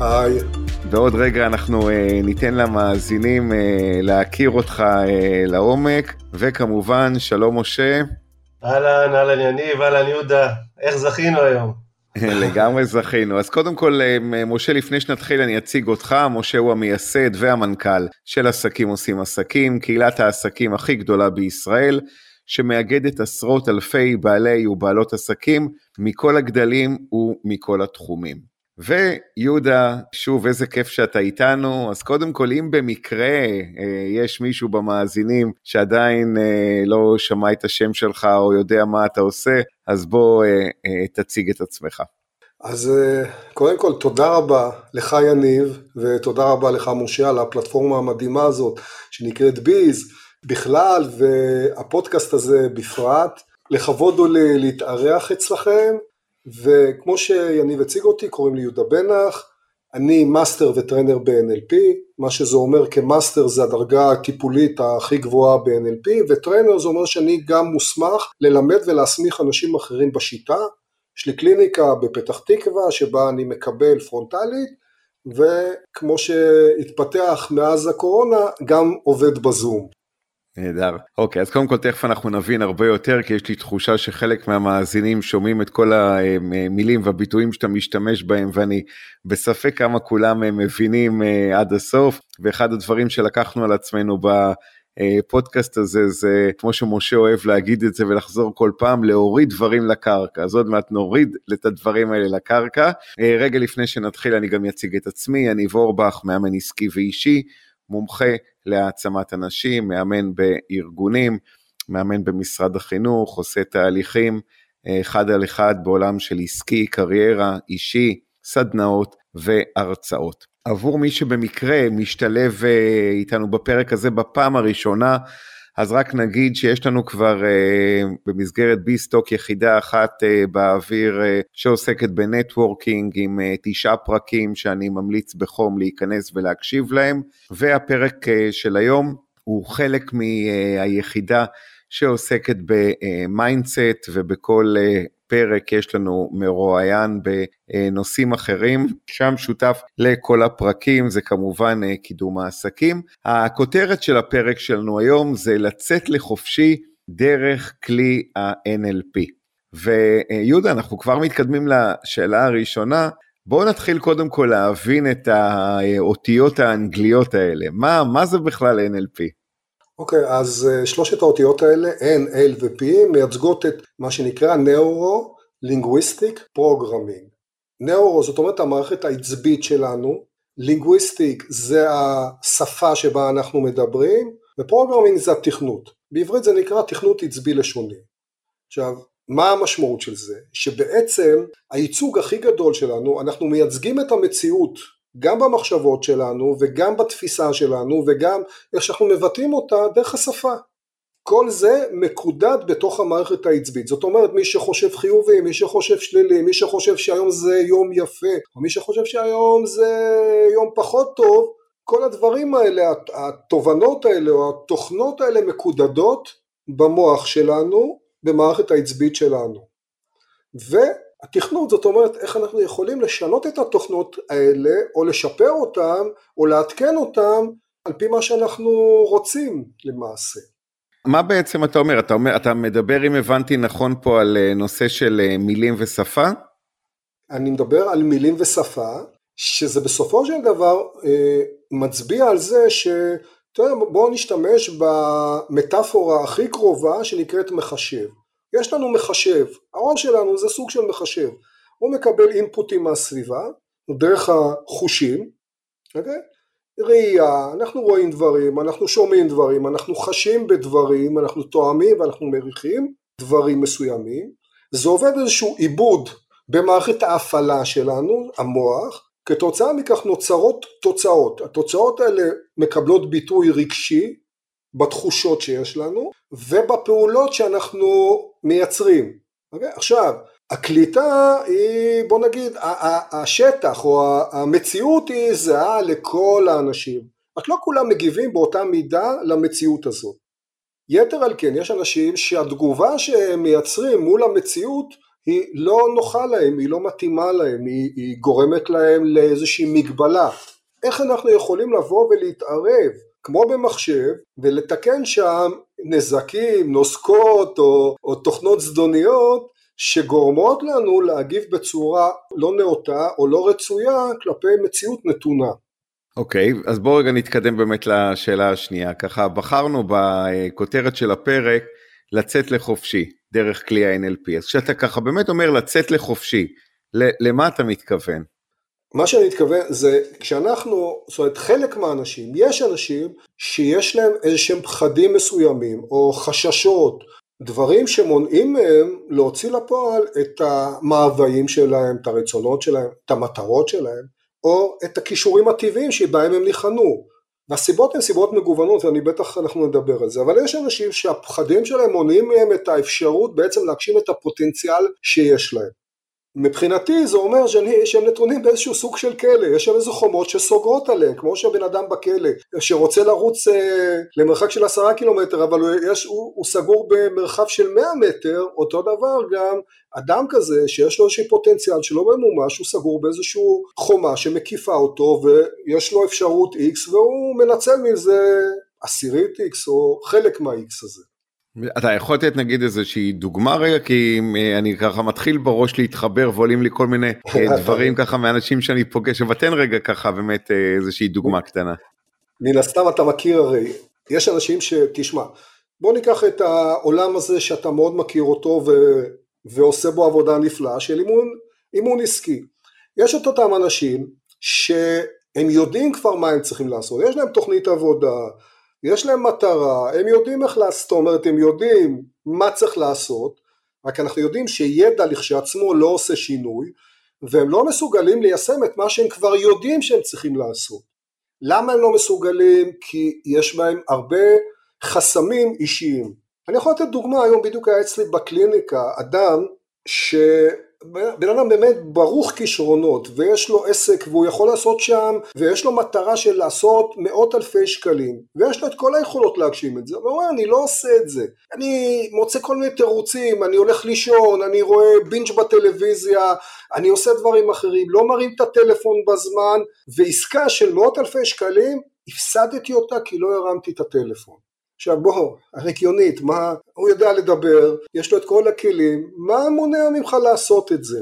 היי. בעוד רגע אנחנו אה, ניתן למאזינים אה, להכיר אותך אה, לעומק, וכמובן שלום משה. אהלן, אהלן יניב, אהלן יהודה, איך זכינו היום? לגמרי זכינו. אז קודם כל, אה, משה, לפני שנתחיל אני אציג אותך. משה הוא המייסד והמנכ"ל של עסקים עושים עסקים, קהילת העסקים הכי גדולה בישראל, שמאגדת עשרות אלפי בעלי ובעלות עסקים מכל הגדלים ומכל התחומים. ויהודה, שוב, איזה כיף שאתה איתנו. אז קודם כל, אם במקרה אה, יש מישהו במאזינים שעדיין אה, לא שמע את השם שלך או יודע מה אתה עושה, אז בוא אה, אה, תציג את עצמך. אז אה, קודם כל, תודה רבה לך יניב, ותודה רבה לך משה על הפלטפורמה המדהימה הזאת שנקראת ביז בכלל, והפודקאסט הזה בפרט. לכבוד הוא לי להתארח אצלכם, וכמו שיניב הציג אותי, קוראים לי יהודה בנח, אני master ו trainer ב-NLP, מה שזה אומר כ master זה הדרגה הטיפולית הכי גבוהה ב-NLP, ו trainer זה אומר שאני גם מוסמך ללמד ולהסמיך אנשים אחרים בשיטה. יש לי קליניקה בפתח תקווה שבה אני מקבל פרונטלית, וכמו שהתפתח מאז הקורונה, גם עובד בזום. נהדר. אוקיי, אז קודם כל תכף אנחנו נבין הרבה יותר, כי יש לי תחושה שחלק מהמאזינים שומעים את כל המילים והביטויים שאתה משתמש בהם, ואני בספק כמה כולם מבינים אה, עד הסוף, ואחד הדברים שלקחנו על עצמנו בפודקאסט הזה זה כמו שמשה אוהב להגיד את זה ולחזור כל פעם להוריד דברים לקרקע אז עוד מעט נוריד את הדברים האלה לקרקע. אה, רגע לפני שנתחיל אני גם אציג את עצמי, אני וורבך, מאמן עסקי ואישי, מומחה להעצמת אנשים, מאמן בארגונים, מאמן במשרד החינוך, עושה תהליכים אה, אחד על אחד בעולם של עסקי, קריירה, אישי, סדנאות והרצאות. עבור מי שבמקרה משתלב אה, איתנו בפרק הזה בפעם הראשונה, אז רק נגיד שיש לנו כבר uh, במסגרת ביסטוק יחידה אחת uh, באוויר uh, שעוסקת בנטוורקינג עם uh, תשעה פרקים שאני ממליץ בחום להיכנס ולהקשיב להם, והפרק uh, של היום הוא חלק מהיחידה שעוסקת ב mindset ובכל uh, פרק יש לנו מרואיין בנושאים אחרים, שהמשותף לכל הפרקים זה כמובן אה, קידום העסקים. הכותרת של הפרק שלנו היום זה לצאת לחופשי דרך כלי ה-NLP. ויהודה, אנחנו כבר מתקדמים לשאלה הראשונה. בואו נתחיל קודם כל להבין את האותיות האנגליות האלה. מה, מה זה בכלל NLP? אוקיי, okay, אז uh, שלושת האותיות האלה, N, L ו-P, מייצגות את מה שנקרא Neuro-Linguistic Programming. Neuro זאת אומרת המערכת העצבית שלנו, Linguistic זה השפה שבה אנחנו מדברים, ו Programming זה התכנות. בעברית זה נקרא תכנות עצבי לשוני. עכשיו, מה המשמעות של זה? שבעצם הייצוג הכי גדול שלנו, אנחנו מייצגים את המציאות גם במחשבות שלנו וגם בתפיסה שלנו וגם איך שאנחנו מבטאים אותה דרך השפה. כל זה מקודד בתוך המערכת העצבית, זאת אומרת מי שחושב חיובי, מי שחושב שלילי, מי שחושב שהיום זה יום יפה, או מי שחושב שהיום זה יום פחות טוב, כל הדברים האלה, התובנות האלה או התוכנות האלה מקודדות במוח שלנו, במערכת העצבית שלנו. ו... התכנות זאת אומרת איך אנחנו יכולים לשנות את התוכנות האלה או לשפר אותן או לעדכן אותן על פי מה שאנחנו רוצים למעשה. מה בעצם אתה אומר? אתה, אומר, אתה מדבר אם הבנתי נכון פה על אה, נושא של אה, מילים ושפה? אני מדבר על מילים ושפה שזה בסופו של דבר אה, מצביע על זה ש... בואו נשתמש במטאפורה הכי קרובה שנקראת מחשב. יש לנו מחשב, הראש שלנו זה סוג של מחשב, הוא מקבל אינפוטים מהסביבה, דרך החושים, אוקיי? ראייה, אנחנו רואים דברים, אנחנו שומעים דברים, אנחנו חשים בדברים, אנחנו תואמים ואנחנו מריחים דברים מסוימים, זה עובד איזשהו עיבוד במערכת ההפעלה שלנו, המוח, כתוצאה מכך נוצרות תוצאות. התוצאות האלה מקבלות ביטוי רגשי בתחושות שיש לנו ובפעולות שאנחנו מייצרים. Okay? אוקיי? עכשיו, הקליטה היא, בוא נגיד, השטח או המציאות היא זהה לכל האנשים, רק לא כולם מגיבים באותה מידה למציאות הזאת. יתר על כן, יש אנשים שהתגובה שהם מייצרים מול המציאות היא לא נוחה להם, היא לא מתאימה להם, היא, היא גורמת להם לאיזושהי מגבלה. איך אנחנו יכולים לבוא ולהתערב כמו במחשב ולתקן שם נזקים, נוסקות או, או תוכנות זדוניות שגורמות לנו להגיב בצורה לא נאותה או לא רצויה כלפי מציאות נתונה. אוקיי, okay, אז בואו רגע נתקדם באמת לשאלה השנייה. ככה בחרנו בכותרת של הפרק לצאת לחופשי דרך כלי ה-NLP. אז כשאתה ככה באמת אומר לצאת לחופשי, למה אתה מתכוון? מה שאני מתכוון זה כשאנחנו, זאת אומרת חלק מהאנשים, יש אנשים שיש להם איזה שהם פחדים מסוימים או חששות, דברים שמונעים מהם להוציא לפועל את המאוויים שלהם, את הרצונות שלהם, את המטרות שלהם, או את הכישורים הטבעיים שבהם הם ניחנו. והסיבות הן סיבות מגוונות ואני בטח אנחנו נדבר על זה, אבל יש אנשים שהפחדים שלהם מונעים מהם את האפשרות בעצם להגשים את הפוטנציאל שיש להם. מבחינתי זה אומר שאני, שהם נתונים באיזשהו סוג של כלא, יש שם איזה חומות שסוגרות עליהם, כמו שהבן אדם בכלא, שרוצה לרוץ אה, למרחק של עשרה קילומטר, אבל הוא, יש, הוא, הוא סגור במרחב של מאה מטר, אותו דבר גם אדם כזה שיש לו איזשהו פוטנציאל שלא ממומש, הוא סגור באיזשהו חומה שמקיפה אותו ויש לו אפשרות X והוא מנצל מזה עשירית X או חלק מה-X הזה. אתה יכול לתת נגיד איזושהי דוגמה רגע? כי אה, אני ככה מתחיל בראש להתחבר ועולים לי כל מיני אה, דברים ככה מאנשים שאני פוגש. אבל תן רגע ככה באמת אה, איזושהי דוגמה קטנה. מן הסתם אתה מכיר הרי יש אנשים שתשמע בוא ניקח את העולם הזה שאתה מאוד מכיר אותו ו, ועושה בו עבודה נפלאה של אימון, אימון עסקי. יש את אותם אנשים שהם יודעים כבר מה הם צריכים לעשות. יש להם תוכנית עבודה יש להם מטרה, הם יודעים איך לעשות, זאת אומרת הם יודעים מה צריך לעשות, רק אנחנו יודעים שידע לכשעצמו לא עושה שינוי, והם לא מסוגלים ליישם את מה שהם כבר יודעים שהם צריכים לעשות. למה הם לא מסוגלים? כי יש בהם הרבה חסמים אישיים. אני יכול לתת דוגמה, היום בדיוק היה אצלי בקליניקה אדם ש... בן אדם באמת ברוך כישרונות ויש לו עסק והוא יכול לעשות שם ויש לו מטרה של לעשות מאות אלפי שקלים ויש לו את כל היכולות להגשים את זה. הוא אומר אני לא עושה את זה. אני מוצא כל מיני תירוצים אני הולך לישון אני רואה בינג' בטלוויזיה אני עושה דברים אחרים לא מרים את הטלפון בזמן. ועסקה של מאות אלפי שקלים הפסדתי אותה כי לא הרמתי את הטלפון עכשיו בוא, הרגיונית, מה, הוא יודע לדבר, יש לו את כל הכלים, מה מונע ממך לעשות את זה?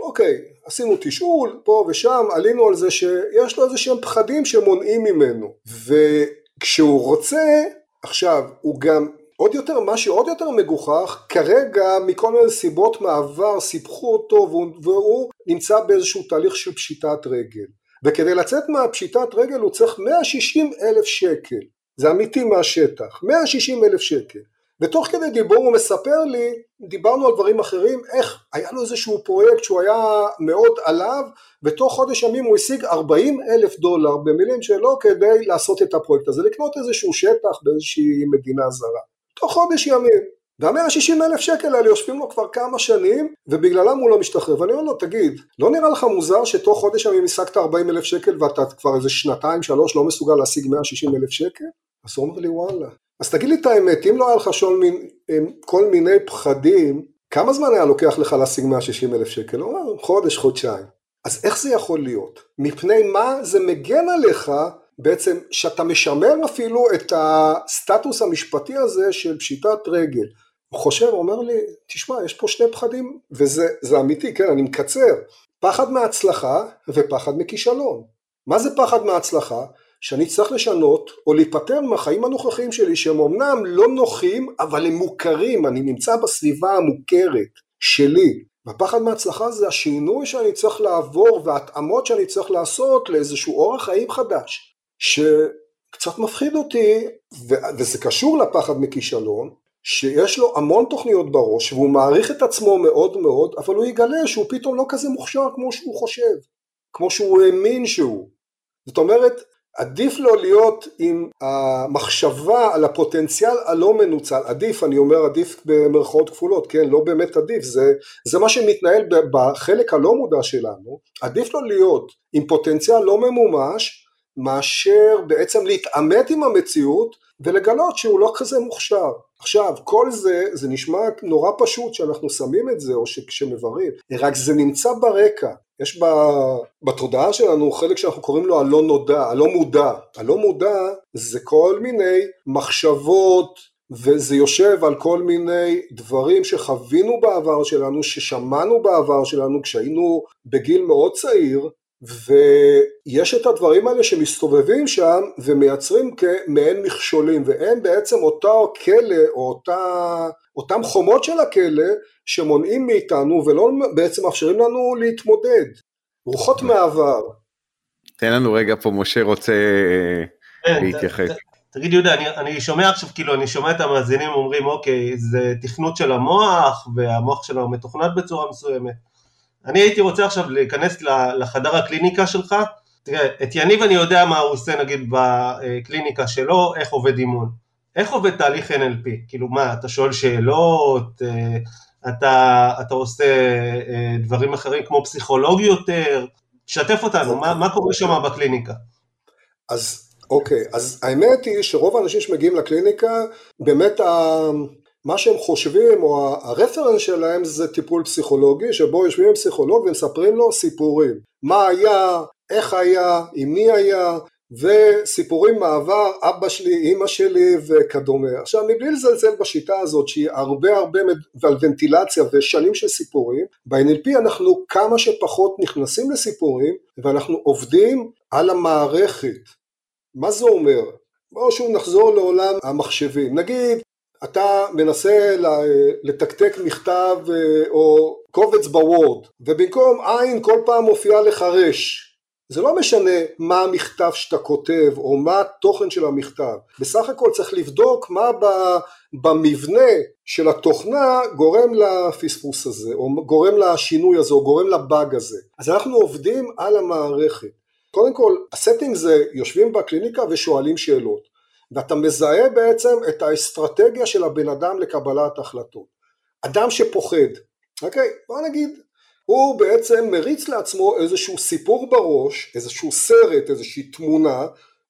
אוקיי, עשינו תשאול פה ושם, עלינו על זה שיש לו איזה שהם פחדים שמונעים ממנו, וכשהוא רוצה, עכשיו, הוא גם עוד יותר, מה שעוד יותר מגוחך, כרגע מכל מיני סיבות מעבר סיפחו אותו והוא, והוא נמצא באיזשהו תהליך של פשיטת רגל. וכדי לצאת מהפשיטת רגל הוא צריך 160 אלף שקל. זה אמיתי מהשטח, 160 אלף שקל. ותוך כדי דיבור הוא מספר לי, דיברנו על דברים אחרים, איך היה לו איזשהו פרויקט שהוא היה מאוד עליו, ותוך חודש ימים הוא השיג 40 אלף דולר במילים שלו כדי לעשות את הפרויקט הזה, לקנות איזשהו שטח באיזושהי מדינה זרה. תוך חודש ימים. והמאה שישים אלף שקל האלה יושבים לו כבר כמה שנים ובגללם הוא לא משתחרר ואני אומר לו תגיד לא נראה לך מוזר שתוך חודש ימים השגת 40 אלף שקל ואתה כבר איזה שנתיים שלוש לא מסוגל להשיג 160 אלף שקל אז הוא אומר לי וואלה. אז תגיד לי את האמת, אם לא היה לך שול מין, כל מיני פחדים, כמה זמן היה לוקח לך להשיג 160 אלף שקל? הוא אומר, חודש, חודשיים. אז איך זה יכול להיות? מפני מה זה מגן עליך בעצם שאתה משמר אפילו את הסטטוס המשפטי הזה של פשיטת רגל. הוא חושב, אומר לי, תשמע, יש פה שני פחדים, וזה אמיתי, כן, אני מקצר. פחד מהצלחה ופחד מכישלון. מה זה פחד מהצלחה? שאני צריך לשנות או להיפטר מהחיים הנוכחיים שלי שהם אמנם לא נוחים אבל הם מוכרים, אני נמצא בסביבה המוכרת שלי. והפחד מההצלחה זה השינוי שאני צריך לעבור וההתאמות שאני צריך לעשות לאיזשהו אורח חיים חדש שקצת מפחיד אותי וזה קשור לפחד מכישלון שיש לו המון תוכניות בראש והוא מעריך את עצמו מאוד מאוד אבל הוא יגלה שהוא פתאום לא כזה מוכשר כמו שהוא חושב כמו שהוא האמין שהוא. זאת אומרת, עדיף לו להיות עם המחשבה על הפוטנציאל הלא מנוצל, עדיף, אני אומר עדיף במרכאות כפולות, כן, לא באמת עדיף, זה, זה מה שמתנהל בחלק הלא מודע שלנו, עדיף לו להיות עם פוטנציאל לא ממומש, מאשר בעצם להתעמת עם המציאות ולגלות שהוא לא כזה מוכשר. עכשיו, כל זה, זה נשמע נורא פשוט שאנחנו שמים את זה או שכשמבררים, רק זה נמצא ברקע. יש בתודעה שלנו חלק שאנחנו קוראים לו הלא נודע, הלא מודע. הלא מודע זה כל מיני מחשבות, וזה יושב על כל מיני דברים שחווינו בעבר שלנו, ששמענו בעבר שלנו כשהיינו בגיל מאוד צעיר, ויש את הדברים האלה שמסתובבים שם ומייצרים כמעין מכשולים והם בעצם אותו כלא או אותה, אותם חומות של הכלא שמונעים מאיתנו ולא בעצם מאפשרים לנו להתמודד. רוחות מהעבר. תן לנו רגע פה, משה רוצה כן, להתייחס. תגיד יהודה, אני, אני שומע עכשיו, כאילו, אני שומע את המאזינים אומרים, אוקיי, זה תכנות של המוח, והמוח שלנו מתוכנת בצורה מסוימת. אני הייתי רוצה עכשיו להיכנס לחדר הקליניקה שלך, תראה, את יניב אני יודע מה הוא עושה נגיד בקליניקה שלו, איך עובד אימון. איך עובד תהליך NLP? כאילו מה, אתה שואל שאלות, אה, אתה, אתה עושה אה, דברים אחרים כמו פסיכולוג יותר, שתף אותנו, מה, מה קורה שם בקליניקה? אז אוקיי, אז האמת היא שרוב האנשים שמגיעים לקליניקה, באמת מה שהם חושבים או הרפרנס שלהם זה טיפול פסיכולוגי שבו יושבים עם פסיכולוג ומספרים לו סיפורים מה היה, איך היה, עם מי היה וסיפורים מעבר אבא שלי, אימא שלי וכדומה. עכשיו מבלי לזלזל בשיטה הזאת שהיא הרבה הרבה ועל ונטילציה ושנים של סיפורים, ב-NLP אנחנו כמה שפחות נכנסים לסיפורים ואנחנו עובדים על המערכת. מה זה אומר? בואו שוב נחזור לעולם המחשבים. נגיד אתה מנסה לתקתק מכתב אה, או קובץ בוורד ובמקום עין כל פעם מופיעה לך רש. זה לא משנה מה המכתב שאתה כותב או מה התוכן של המכתב. בסך הכל צריך לבדוק מה במבנה של התוכנה גורם לפספוס הזה או גורם לשינוי הזה או גורם לבאג הזה. אז אנחנו עובדים על המערכת. קודם כל ה setting זה יושבים בקליניקה ושואלים שאלות ואתה מזהה בעצם את האסטרטגיה של הבן אדם לקבלת החלטות. אדם שפוחד, אוקיי? בוא נגיד, הוא בעצם מריץ לעצמו איזשהו סיפור בראש, איזשהו סרט, איזושהי תמונה,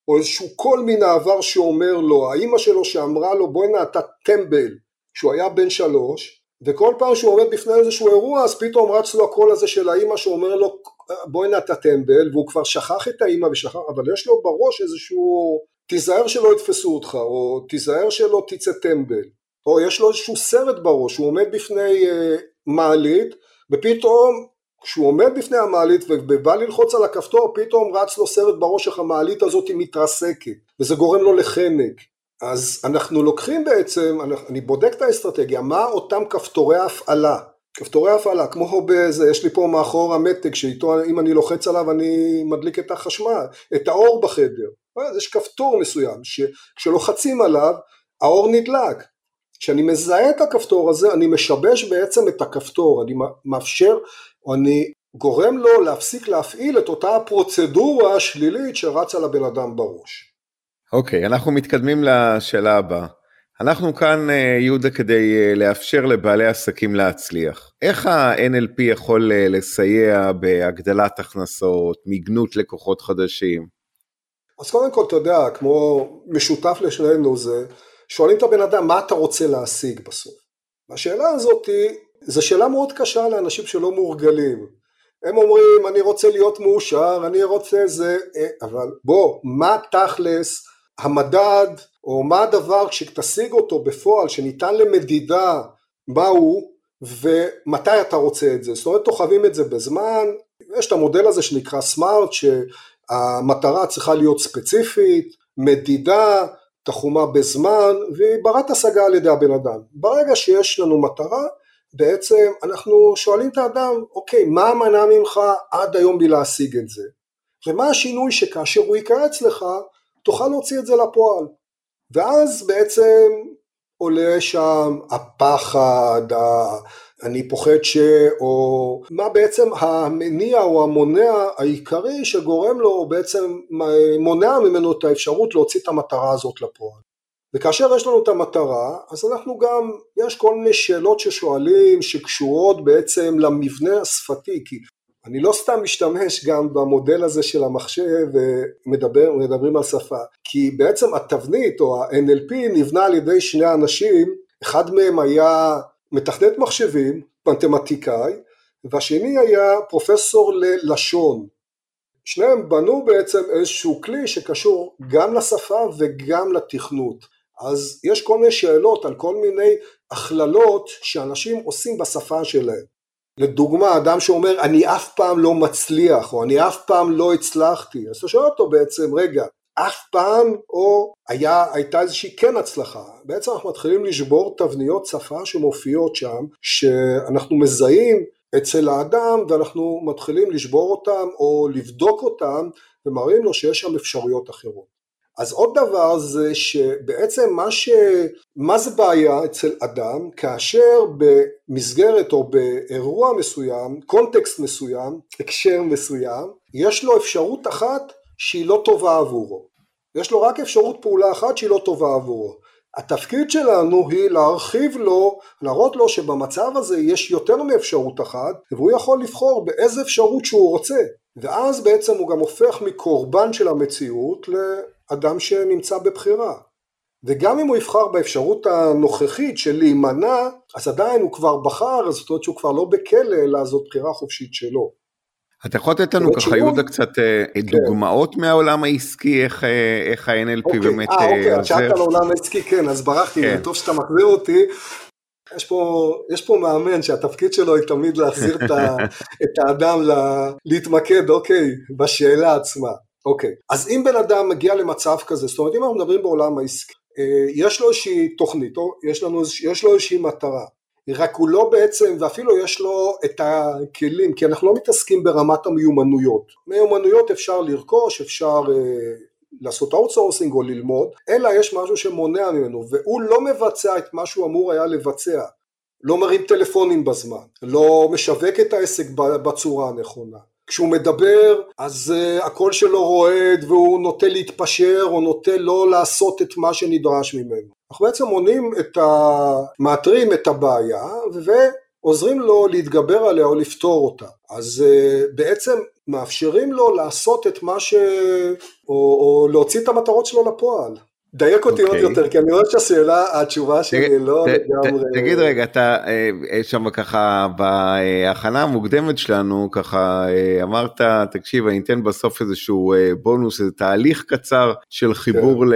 או איזשהו קול מן העבר שאומר לו, האימא שלו שאמרה לו בוא'נה אתה טמבל, כשהוא היה בן שלוש, וכל פעם שהוא עומד בפני איזשהו אירוע אז פתאום רץ לו הקול הזה של האימא שאומר לו בוא'נה אתה טמבל, והוא כבר שכח את האימא ושכח, אבל יש לו בראש איזשהו תיזהר שלא יתפסו אותך, או תיזהר שלא תצא טמבל, או יש לו איזשהו סרט בראש, הוא עומד בפני uh, מעלית, ופתאום כשהוא עומד בפני המעלית ובא ללחוץ על הכפתור, פתאום רץ לו סרט בראש איך המעלית הזאת מתרסקת, וזה גורם לו לחנק. אז אנחנו לוקחים בעצם, אני בודק את האסטרטגיה, מה אותם כפתורי הפעלה, כפתורי הפעלה, כמו בזה, יש לי פה מאחור המתג שאיתו אם אני לוחץ עליו אני מדליק את החשמל, את האור בחדר, אז יש כפתור מסוים שכשלוחצים עליו האור נדלק, כשאני מזהה את הכפתור הזה אני משבש בעצם את הכפתור, אני מאפשר או אני גורם לו להפסיק להפעיל את אותה הפרוצדורה השלילית שרצה לבן אדם בראש. אוקיי, okay, אנחנו מתקדמים לשאלה הבאה. אנחנו כאן, אה, יהודה, כדי אה, לאפשר לבעלי עסקים להצליח. איך ה-NLP יכול אה, לסייע בהגדלת הכנסות, מיגנות לקוחות חדשים? אז קודם כל, אתה יודע, כמו משותף לשנינו זה, שואלים את הבן אדם, מה אתה רוצה להשיג בסוף? והשאלה הזאת היא, זו שאלה מאוד קשה לאנשים שלא מורגלים. הם אומרים, אני רוצה להיות מאושר, אני רוצה זה, אבל בוא, מה תכלס המדד או מה הדבר כשתשיג אותו בפועל שניתן למדידה מהו ומתי אתה רוצה את זה, זאת אומרת תוחבים את זה בזמן, יש את המודל הזה שנקרא סמארט שהמטרה צריכה להיות ספציפית, מדידה, תחומה בזמן והיא ברת השגה על ידי הבן אדם. ברגע שיש לנו מטרה בעצם אנחנו שואלים את האדם אוקיי מה מנע ממך עד היום מלהשיג את זה? ומה השינוי שכאשר הוא יקרה אצלך תוכל להוציא את זה לפועל ואז בעצם עולה שם הפחד, אני פוחד ש... או מה בעצם המניע או המונע העיקרי שגורם לו, בעצם מונע ממנו את האפשרות להוציא את המטרה הזאת לפועל. וכאשר יש לנו את המטרה, אז אנחנו גם, יש כל מיני שאלות ששואלים שקשורות בעצם למבנה השפתי, כי אני לא סתם משתמש גם במודל הזה של המחשב ומדברים על שפה, כי בעצם התבנית או ה-NLP נבנה על ידי שני אנשים, אחד מהם היה מתכנת מחשבים, מתמטיקאי, והשני היה פרופסור ללשון. שניהם בנו בעצם איזשהו כלי שקשור גם לשפה וגם לתכנות. אז יש כל מיני שאלות על כל מיני הכללות שאנשים עושים בשפה שלהם. לדוגמה, אדם שאומר אני אף פעם לא מצליח או אני אף פעם לא הצלחתי, אז אתה שואל אותו בעצם, רגע, אף פעם או היה, הייתה איזושהי כן הצלחה. בעצם אנחנו מתחילים לשבור תבניות שפה שמופיעות שם, שאנחנו מזהים אצל האדם ואנחנו מתחילים לשבור אותם או לבדוק אותם ומראים לו שיש שם אפשרויות אחרות. אז עוד דבר זה שבעצם מה, ש... מה זה בעיה אצל אדם כאשר במסגרת או באירוע מסוים, קונטקסט מסוים, הקשר מסוים, יש לו אפשרות אחת שהיא לא טובה עבורו. יש לו רק אפשרות פעולה אחת שהיא לא טובה עבורו. התפקיד שלנו היא להרחיב לו, להראות לו שבמצב הזה יש יותר מאפשרות אחת והוא יכול לבחור באיזה אפשרות שהוא רוצה ואז בעצם הוא גם הופך מקורבן של המציאות אדם שנמצא בבחירה. וגם אם הוא יבחר באפשרות הנוכחית של להימנע, אז עדיין הוא כבר בחר, זאת אומרת שהוא כבר לא בכלא, אלא זאת בחירה חופשית שלו. אתה יכול לתת לנו ככה יהודה קצת אה, כן. דוגמאות מהעולם העסקי, איך, אה, איך ה-NLP אוקיי, באמת עוזר? אה, אוקיי, את שאלת על העולם העסקי, כן, אז ברחתי, כן. טוב שאתה מחזיר אותי. יש פה, יש פה מאמן שהתפקיד שלו היא תמיד להחזיר את, ה, את האדם לה, להתמקד, אוקיי, בשאלה עצמה. אוקיי, אז אם בן אדם מגיע למצב כזה, זאת אומרת אם אנחנו מדברים בעולם העסקי, אה, יש לו איזושהי תוכנית, או יש, לנו, יש לו איזושהי מטרה, רק הוא לא בעצם, ואפילו יש לו את הכלים, כי אנחנו לא מתעסקים ברמת המיומנויות. מיומנויות אפשר לרכוש, אפשר אה, לעשות outsourcing או ללמוד, אלא יש משהו שמונע ממנו, והוא לא מבצע את מה שהוא אמור היה לבצע. לא מרים טלפונים בזמן, לא משווק את העסק בצורה הנכונה, כשהוא מדבר אז uh, הקול שלו רועד והוא נוטה להתפשר או נוטה לא לעשות את מה שנדרש ממנו. אנחנו בעצם מונים את ה... מאתרים את הבעיה ועוזרים לו להתגבר עליה או לפתור אותה. אז uh, בעצם מאפשרים לו לעשות את מה ש... או, או להוציא את המטרות שלו לפועל. דייק אותי okay. עוד אוקיי. יותר, כי אני רואה שהשאלה, התשובה שלי לא לגמרי... תגיד רגע, אתה אה, אה, שם ככה בהכנה המוקדמת שלנו, ככה אה, אמרת, תקשיב, אני אתן בסוף איזשהו בונוס, איזה תהליך קצר של חיבור okay.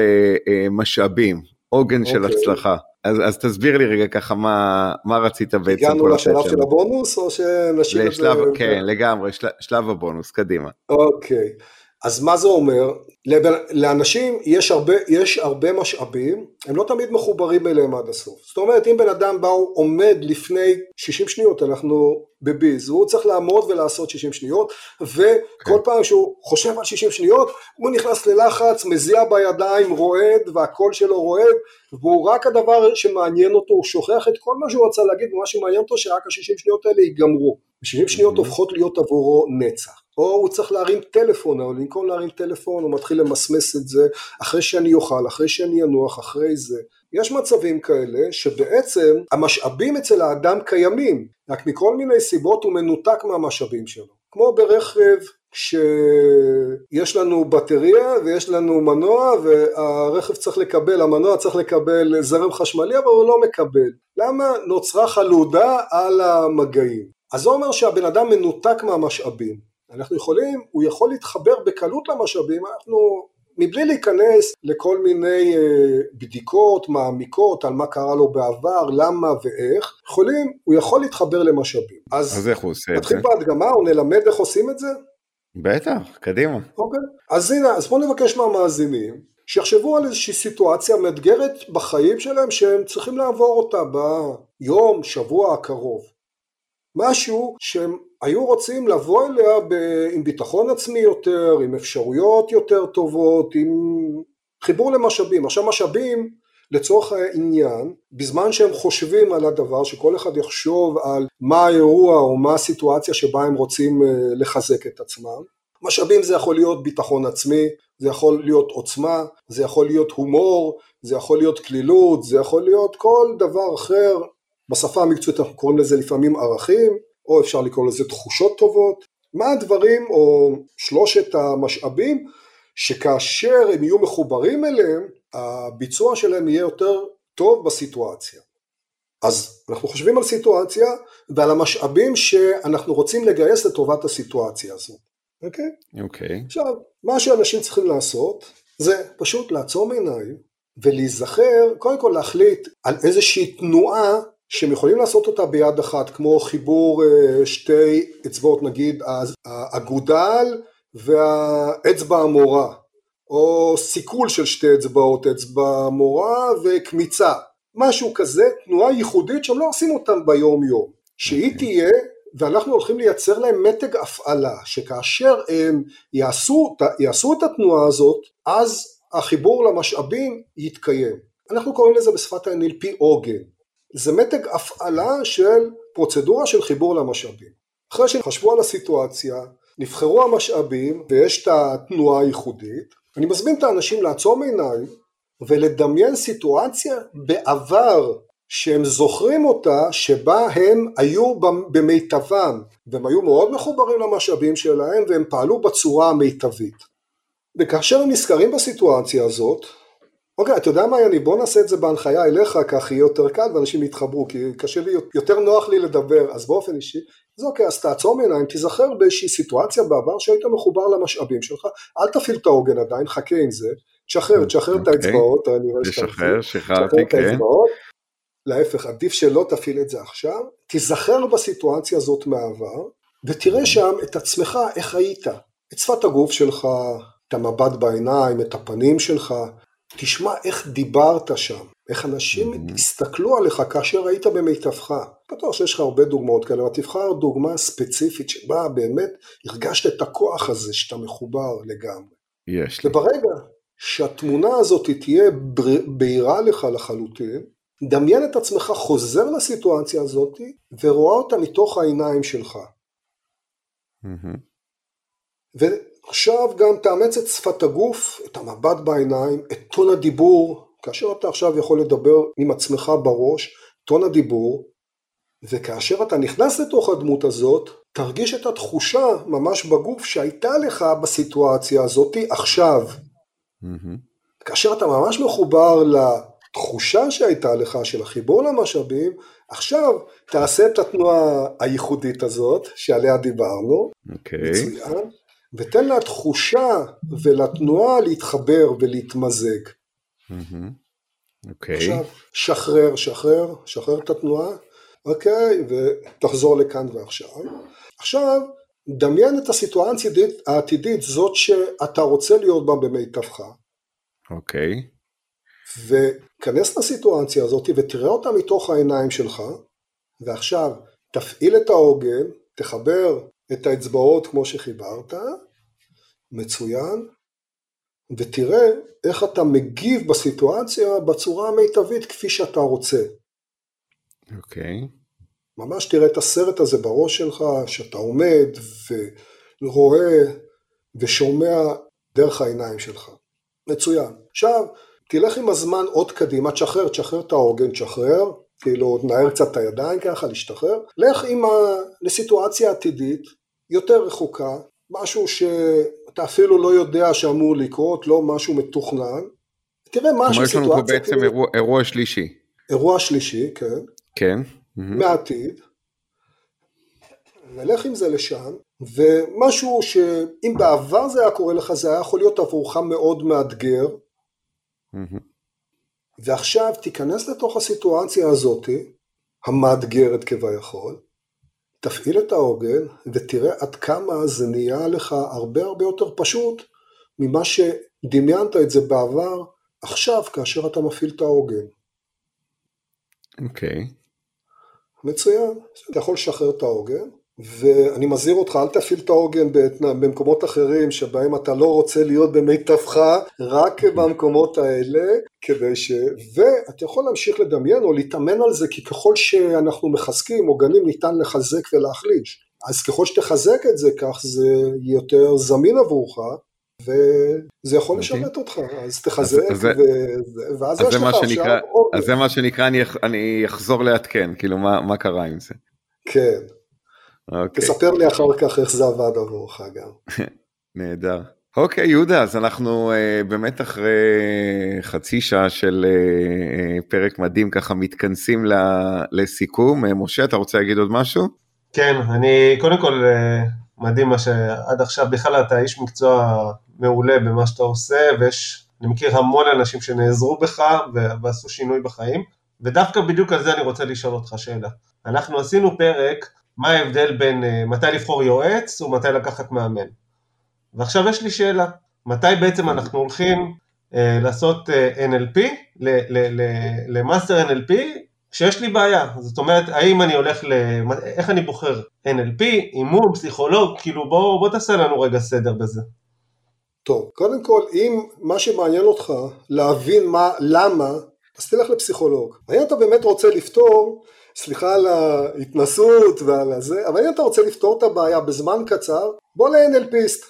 כן. למשאבים, עוגן okay. של אוקיי. הצלחה. אז, אז תסביר לי רגע ככה מה, מה רצית בעצם. הגענו לשלב של הבונוס או שנשאיר את זה? כן, לגמרי, של, שלב הבונוס, קדימה. אוקיי. Okay. אז מה זה אומר? לאנשים יש הרבה, יש הרבה משאבים, הם לא תמיד מחוברים אליהם עד הסוף. זאת אומרת, אם בן אדם בא, הוא עומד לפני 60 שניות, אנחנו בביז, הוא צריך לעמוד ולעשות 60 שניות, וכל כן. פעם שהוא חושב על 60 שניות, הוא נכנס ללחץ, מזיע בידיים, רועד, והקול שלו רועד, והוא רק הדבר שמעניין אותו, הוא שוכח את כל מה שהוא רצה להגיד, ומה שמעניין אותו שרק ה-60 שניות האלה ייגמרו. ו-60 שניות הופכות להיות עבורו נצח. או הוא צריך להרים טלפון, אבל במקום להרים טלפון הוא מתחיל למסמס את זה אחרי שאני אוכל, אחרי שאני אנוח, אחרי זה. יש מצבים כאלה שבעצם המשאבים אצל האדם קיימים, רק מכל מיני סיבות הוא מנותק מהמשאבים שלו. כמו ברכב שיש לנו בטריה ויש לנו מנוע והרכב צריך לקבל, המנוע צריך לקבל זרם חשמלי אבל הוא לא מקבל. למה? נוצרה חלודה על המגעים. אז זה אומר שהבן אדם מנותק מהמשאבים. אנחנו יכולים, הוא יכול להתחבר בקלות למשאבים, אנחנו מבלי להיכנס לכל מיני אה, בדיקות מעמיקות על מה קרה לו בעבר, למה ואיך, יכולים, הוא יכול להתחבר למשאבים. אז, אז איך הוא עושה את זה? נתחיל בהדגמה או נלמד איך עושים את זה? בטח, קדימה. אוקיי, אז הנה, אז בואו נבקש מהמאזינים שיחשבו על איזושהי סיטואציה מאתגרת בחיים שלהם שהם צריכים לעבור אותה ביום, שבוע הקרוב. משהו שהם היו רוצים לבוא אליה ב, עם ביטחון עצמי יותר, עם אפשרויות יותר טובות, עם חיבור למשאבים. עכשיו משאבים לצורך העניין, בזמן שהם חושבים על הדבר, שכל אחד יחשוב על מה האירוע או מה הסיטואציה שבה הם רוצים אה, לחזק את עצמם, משאבים זה יכול להיות ביטחון עצמי, זה יכול להיות עוצמה, זה יכול להיות הומור, זה יכול להיות כלילות, זה יכול להיות כל דבר אחר, בשפה המקצועית אנחנו קוראים לזה לפעמים ערכים, או אפשר לקרוא לזה תחושות טובות, מה הדברים או שלושת המשאבים שכאשר הם יהיו מחוברים אליהם, הביצוע שלהם יהיה יותר טוב בסיטואציה. אז אנחנו חושבים על סיטואציה ועל המשאבים שאנחנו רוצים לגייס לטובת הסיטואציה הזאת, אוקיי? אוקיי. עכשיו, מה שאנשים צריכים לעשות זה פשוט לעצום עיניים ולהיזכר, קודם כל להחליט על איזושהי תנועה שהם יכולים לעשות אותה ביד אחת, כמו חיבור אה, שתי אצבעות, נגיד האגודל והאצבע המורה, או סיכול של שתי אצבעות, אצבע מורה וקמיצה, משהו כזה, תנועה ייחודית שהם לא עושים אותם ביום יום, שהיא. אוקיי. תהיה, ואנחנו הולכים לייצר להם מתג הפעלה, שכאשר הם יעשו, יעשו את התנועה הזאת, אז החיבור למשאבים יתקיים. אנחנו קוראים לזה בשפת ה-NLP עוגן. זה מתג הפעלה של פרוצדורה של חיבור למשאבים. אחרי שחשבו על הסיטואציה, נבחרו המשאבים ויש את התנועה הייחודית, אני מזמין את האנשים לעצום עיניים ולדמיין סיטואציה בעבר שהם זוכרים אותה שבה הם היו במיטבם והם היו מאוד מחוברים למשאבים שלהם והם פעלו בצורה המיטבית. וכאשר הם נזכרים בסיטואציה הזאת, אוקיי, אתה יודע מה יוני, בוא נעשה את זה בהנחיה אליך, כך יהיה יותר קל ואנשים יתחברו, כי קשה לי, יותר נוח לי לדבר, אז באופן אישי, אז אוקיי, אז תעצום עיניים, תיזכר באיזושהי סיטואציה בעבר שהיית מחובר למשאבים שלך, אל תפעיל את העוגן עדיין, חכה עם זה, תשחרר, תשחרר את אוקיי. האצבעות, אני רואה שאתה... תשחרר, שחררתי, כן. להפך, עדיף שלא תפעיל את זה עכשיו, תיזכר בסיטואציה הזאת מהעבר, ותראה שם את עצמך, איך היית, את שפת הגוף שלך, את המבט בעיניים, את הפנים שלך, תשמע איך דיברת שם, איך אנשים mm-hmm. הסתכלו עליך כאשר היית במיטבך. בטוח שיש לך הרבה דוגמאות כאלה, אבל תבחר דוגמה ספציפית שבה באמת הרגשת את הכוח הזה שאתה מחובר לגמרי. יש לי. וברגע שהתמונה הזאת תהיה בהירה לך לחלוטין, דמיין את עצמך חוזר לסיטואציה הזאת ורואה אותה מתוך העיניים שלך. Mm-hmm. עכשיו גם תאמץ את שפת הגוף, את המבט בעיניים, את טון הדיבור, כאשר אתה עכשיו יכול לדבר עם עצמך בראש, טון הדיבור, וכאשר אתה נכנס לתוך הדמות הזאת, תרגיש את התחושה ממש בגוף שהייתה לך בסיטואציה הזאת עכשיו. Mm-hmm. כאשר אתה ממש מחובר לתחושה שהייתה לך של החיבור למשאבים, עכשיו תעשה את התנועה הייחודית הזאת שעליה דיברנו, okay. אוקיי. מצוין, ותן לתחושה ולתנועה להתחבר ולהתמזג. אוקיי. עכשיו, שחרר, שחרר, שחרר את התנועה, אוקיי, ותחזור לכאן ועכשיו. עכשיו, דמיין את הסיטואציה העתידית, זאת שאתה רוצה להיות בה במיטבך. אוקיי. וכנס לסיטואציה הזאת ותראה אותה מתוך העיניים שלך, ועכשיו תפעיל את העוגן, תחבר את האצבעות כמו שחיברת, מצוין, ותראה איך אתה מגיב בסיטואציה בצורה המיטבית כפי שאתה רוצה. אוקיי. Okay. ממש תראה את הסרט הזה בראש שלך, שאתה עומד ורואה ושומע דרך העיניים שלך. מצוין. עכשיו, תלך עם הזמן עוד קדימה, תשחרר, תשחרר את העוגן, תשחרר, כאילו תנער קצת את הידיים ככה, להשתחרר, לך עם ה... לסיטואציה עתידית יותר רחוקה, משהו שאתה אפילו לא יודע שאמור לקרות, לא משהו מתוכנן, תראה משהו, סיטואציה... כלומר יש לנו פה בעצם כאילו, אירוע, אירוע שלישי. אירוע שלישי, כן. כן. מהעתיד. נלך עם זה לשם, ומשהו שאם בעבר זה היה קורה לך, זה היה יכול להיות עבורך מאוד מאתגר, mm-hmm. ועכשיו תיכנס לתוך הסיטואציה הזאת, המאתגרת כביכול, תפעיל את העוגן ותראה עד כמה זה נהיה לך הרבה הרבה יותר פשוט ממה שדמיינת את זה בעבר, עכשיו כאשר אתה מפעיל את העוגן. אוקיי. Okay. מצוין, אתה יכול לשחרר את העוגן, ואני מזהיר אותך, אל תפעיל את העוגן במקומות אחרים שבהם אתה לא רוצה להיות במיטבך, רק במקומות האלה, כדי ש... ואתה יכול להמשיך לדמיין או להתאמן על זה, כי ככל שאנחנו מחזקים עוגנים ניתן לחזק ולהחליש. אז ככל שתחזק את זה, כך זה יותר זמין עבורך, וזה יכול אוקיי. לשרת אותך, אז תחזק, אז, ו... ואז יש לך עכשיו... אז זה מה שנקרא, אני, אני אחזור לעדכן, כאילו מה, מה קרה עם זה. כן. אוקיי. תספר לי אחר כך איך זה עבד עבורך גם. נהדר. אוקיי, יהודה, אז אנחנו uh, באמת אחרי חצי שעה של uh, פרק מדהים, ככה מתכנסים לסיכום. Uh, משה, אתה רוצה להגיד עוד משהו? כן, אני קודם כל מדהים מה שעד עכשיו, בכלל אתה איש מקצוע מעולה במה שאתה עושה, ויש, אני מכיר המון אנשים שנעזרו בך ועשו שינוי בחיים, ודווקא בדיוק על זה אני רוצה לשאול אותך שאלה. אנחנו עשינו פרק, מה ההבדל בין uh, מתי לבחור יועץ ומתי לקחת מאמן. ועכשיו יש לי שאלה, מתי בעצם אנחנו הולכים uh, לעשות uh, NLP, ל master NLP, כשיש לי בעיה, זאת אומרת, האם אני הולך ל... איך אני בוחר NLP, אימון, פסיכולוג, כאילו בוא, בוא תעשה לנו רגע סדר בזה. טוב, קודם כל, אם מה שמעניין אותך להבין מה, למה, אז תלך לפסיכולוג. האם אתה באמת רוצה לפתור, סליחה על ההתנסות ועל הזה, אבל אם אתה רוצה לפתור את הבעיה בזמן קצר, בוא ל-NLPיסט.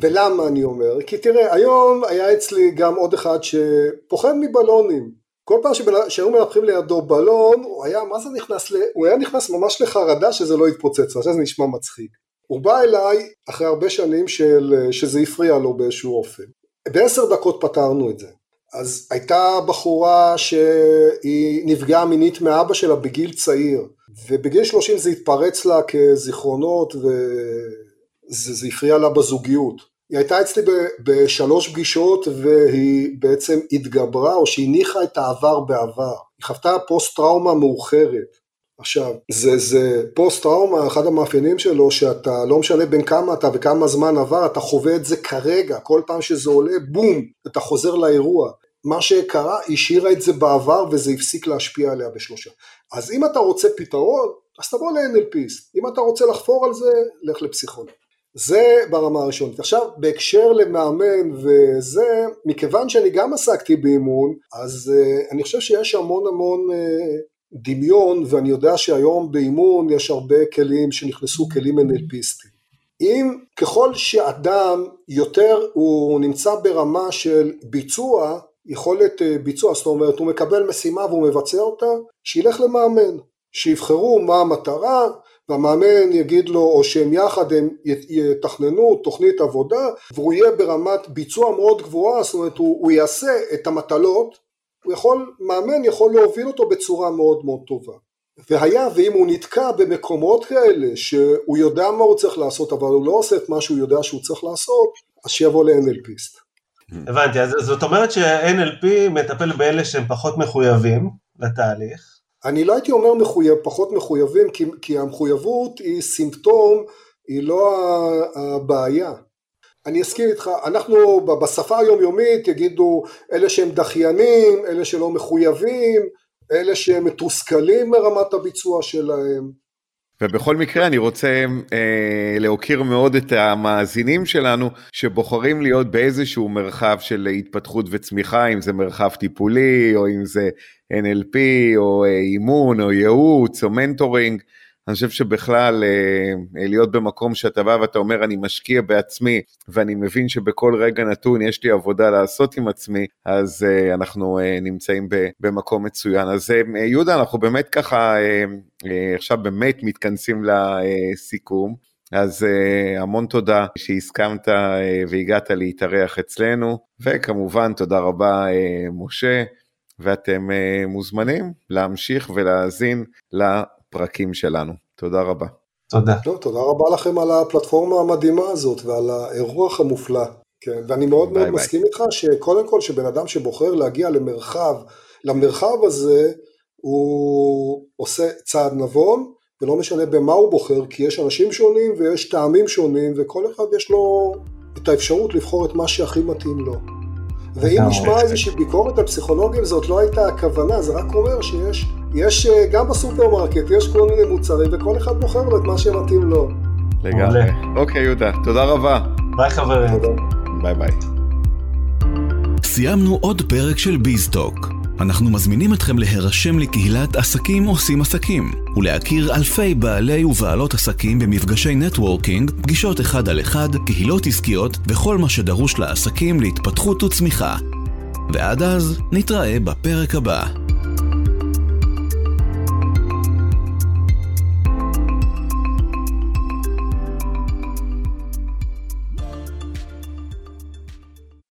ולמה אני אומר? כי תראה, היום היה אצלי גם עוד אחד שפוחד מבלונים. כל פעם שהיו מנפחים לידו בלון, הוא היה, מה זה נכנס ל... הוא היה נכנס ממש לחרדה שזה לא יתפוצץ, עכשיו זה נשמע מצחיק. הוא בא אליי אחרי הרבה שנים של, שזה הפריע לו באיזשהו אופן. בעשר דקות פתרנו את זה. אז הייתה בחורה שהיא נפגעה מינית מאבא שלה בגיל צעיר, ובגיל שלושים זה התפרץ לה כזיכרונות וזה הפריע לה בזוגיות. היא הייתה אצלי בשלוש פגישות והיא בעצם התגברה או שהניחה את העבר בעבר. היא חוותה פוסט טראומה מאוחרת. עכשיו, זה, זה פוסט טראומה, אחד המאפיינים שלו שאתה לא משנה בין כמה אתה וכמה זמן עבר, אתה חווה את זה כרגע, כל פעם שזה עולה, בום, אתה חוזר לאירוע. מה שקרה, השאירה את זה בעבר וזה הפסיק להשפיע עליה בשלושה. אז אם אתה רוצה פתרון, אז תבוא ל-NLPיסט. אם אתה רוצה לחפור על זה, לך לפסיכולוג. זה ברמה הראשונית. עכשיו בהקשר למאמן וזה, מכיוון שאני גם עסקתי באימון, אז uh, אני חושב שיש המון המון uh, דמיון ואני יודע שהיום באימון יש הרבה כלים שנכנסו כלים NLPיסטים. אם ככל שאדם יותר הוא נמצא ברמה של ביצוע, יכולת אה, ביצוע, זאת אומרת הוא מקבל משימה והוא מבצע אותה, שילך למאמן, שיבחרו מה המטרה, והמאמן יגיד לו, או שהם יחד הם יתכננו תוכנית עבודה, והוא יהיה ברמת ביצוע מאוד גבוהה, זאת אומרת הוא, הוא יעשה את המטלות, הוא יכול, מאמן יכול להוביל אותו בצורה מאוד מאוד טובה. והיה ואם הוא נתקע במקומות כאלה שהוא יודע מה הוא צריך לעשות אבל הוא לא עושה את מה שהוא יודע שהוא צריך לעשות אז שיבוא ל-NLPיסט. הבנתי, אז זאת אומרת ש-NLP מטפל באלה שהם פחות מחויבים לתהליך אני לא הייתי אומר מחויב, פחות מחויבים, כי, כי המחויבות היא סימפטום, היא לא הבעיה. אני אסכים איתך, אנחנו בשפה היומיומית יגידו אלה שהם דחיינים, אלה שלא מחויבים, אלה שהם מתוסכלים מרמת הביצוע שלהם. ובכל מקרה אני רוצה אה, להוקיר מאוד את המאזינים שלנו שבוחרים להיות באיזשהו מרחב של התפתחות וצמיחה, אם זה מרחב טיפולי או אם זה NLP או אה, אימון או ייעוץ או מנטורינג. אני חושב שבכלל אה, להיות במקום שאתה בא ואתה אומר אני משקיע בעצמי ואני מבין שבכל רגע נתון יש לי עבודה לעשות עם עצמי אז אה, אנחנו נמצאים במקום מצוין. אז יהודה אנחנו באמת ככה עכשיו באמת מתכנסים לסיכום. אז המון תודה שהסכמת והגעת להתארח אצלנו, וכמובן תודה רבה משה, ואתם מוזמנים להמשיך ולהאזין לפרקים שלנו. תודה רבה. תודה. לא, תודה רבה לכם על הפלטפורמה המדהימה הזאת ועל האירוח המופלא. כן, ואני מאוד ביי מאוד ביי. מסכים איתך שקודם כל שבן אדם שבוחר להגיע למרחב, למרחב הזה, הוא עושה צעד נבון, ולא משנה במה הוא בוחר, כי יש אנשים שונים ויש טעמים שונים, וכל אחד יש לו את האפשרות לבחור את מה שהכי מתאים לו. ואם נשמע איזושהי ביקורת על פסיכולוגים, זאת לא הייתה הכוונה, זה רק אומר שיש, יש אה, גם בסופרמרקט, יש כל מיני מוצרים, וכל אחד בוחר לו את מה שמתאים לו. לגמרי. אוקיי, יהודה, תודה רבה. ביי חברים. ביי ביי. סיימנו עוד פרק של ביזטוק. אנחנו מזמינים אתכם להירשם לקהילת עסקים עושים עסקים, ולהכיר אלפי בעלי ובעלות עסקים במפגשי networking, פגישות אחד על אחד, קהילות עסקיות וכל מה שדרוש לעסקים להתפתחות וצמיחה. ועד אז, נתראה בפרק הבא.